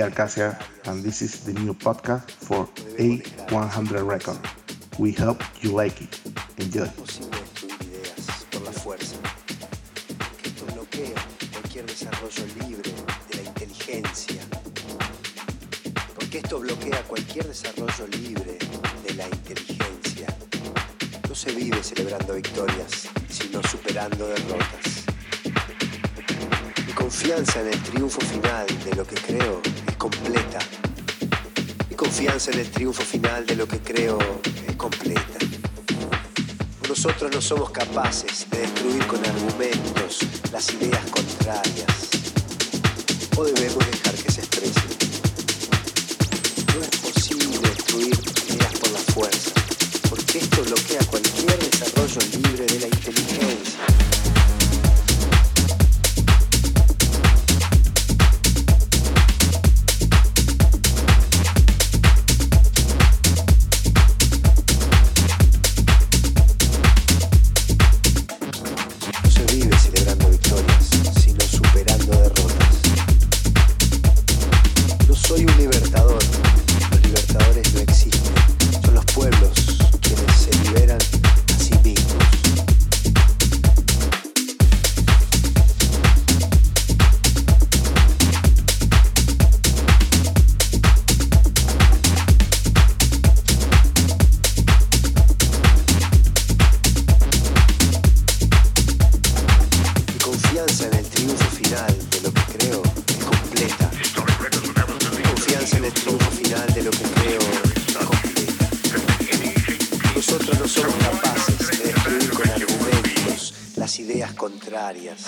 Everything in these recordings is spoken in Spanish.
Are Cassia, and this is the new podcast for A100 Record. We hope you like it. Enjoy. desarrollo libre de la inteligencia. Porque esto bloquea cualquier desarrollo libre de la inteligencia. No se vive celebrando victorias, sino superando derrotas. Mi confianza en el triunfo final de lo que creo completa. Mi confianza en el triunfo final de lo que creo es completa. Nosotros no somos capaces de destruir con argumentos las ideas contrarias. O debemos dejar final de lo que creo completa. Confianza en el triunfo final de lo que creo completa. Nosotros no somos capaces de destruir con argumentos las ideas contrarias.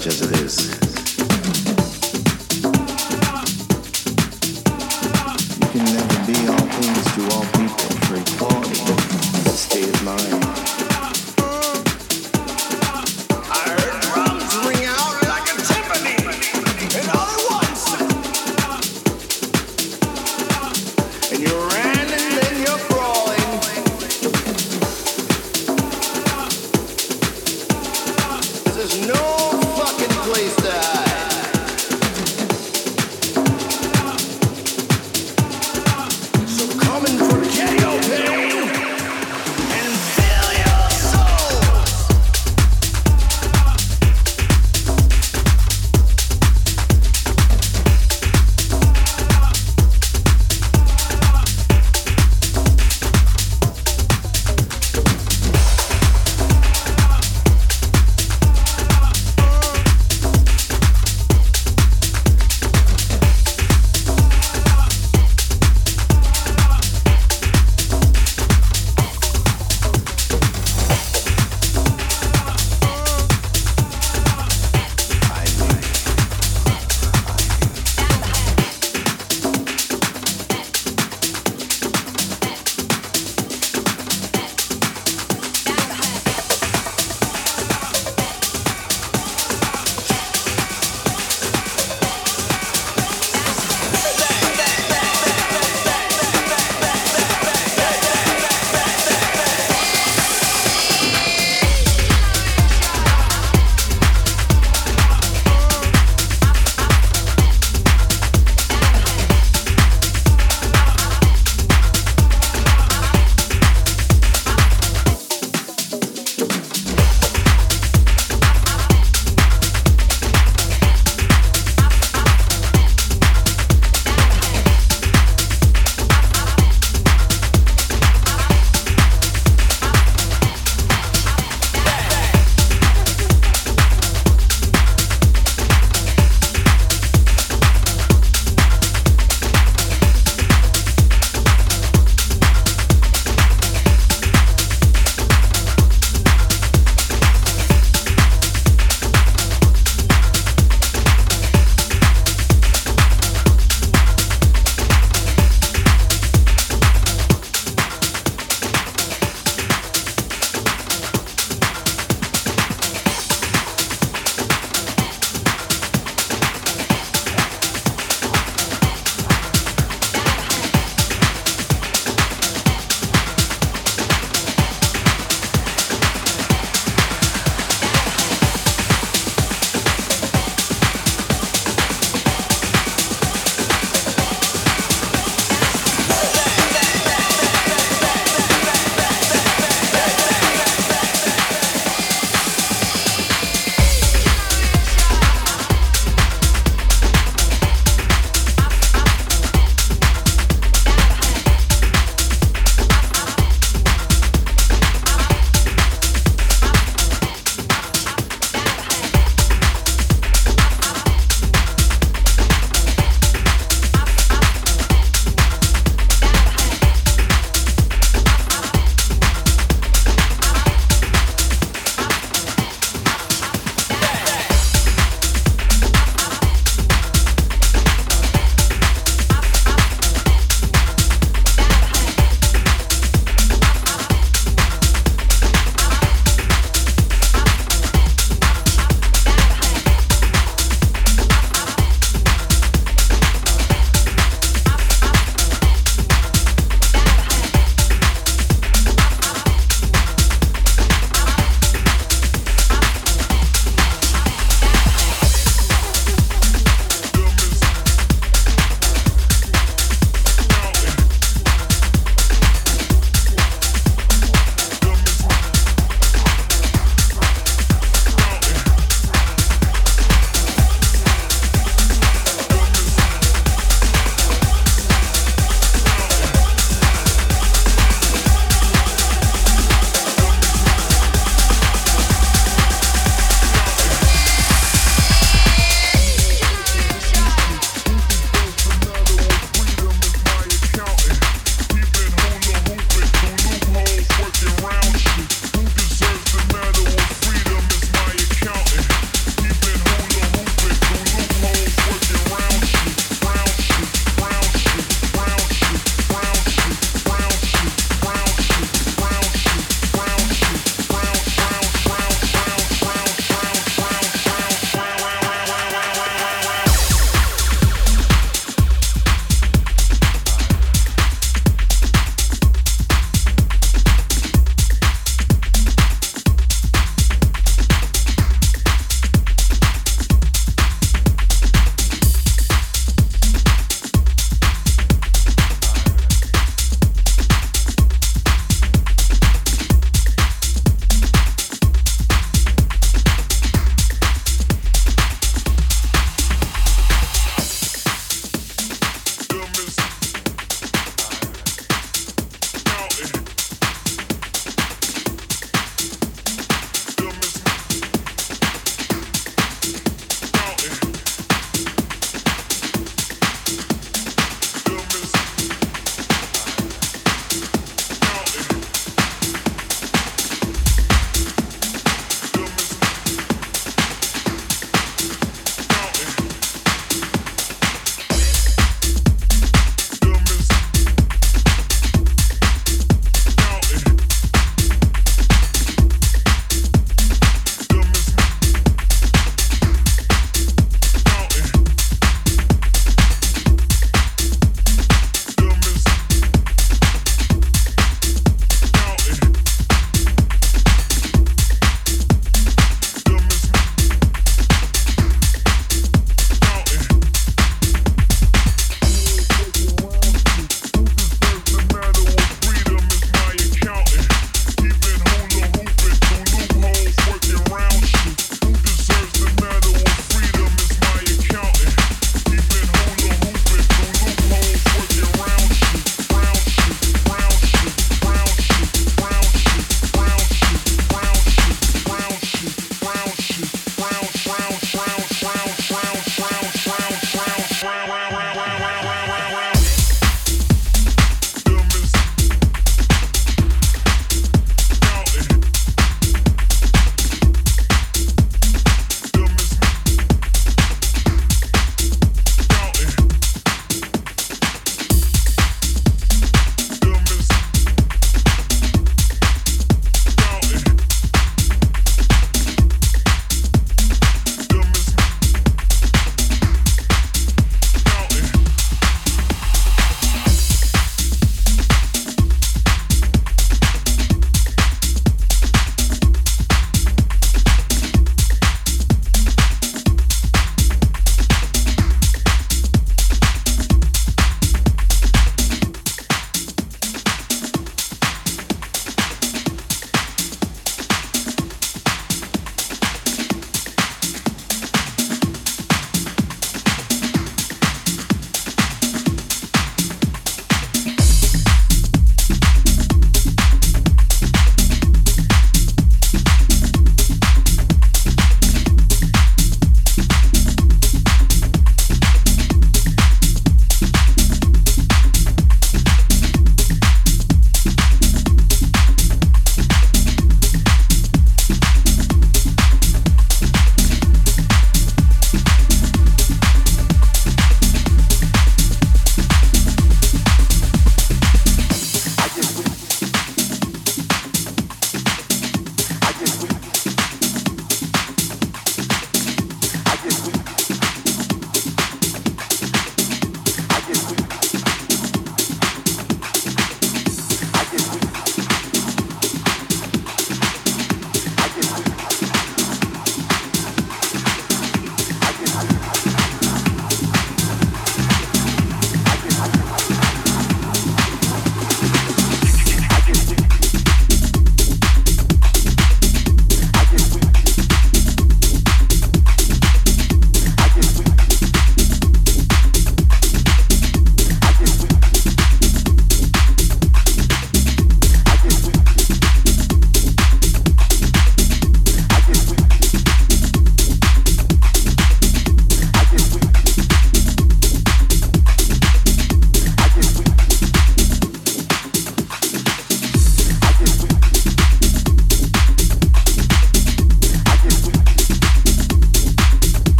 such as it is.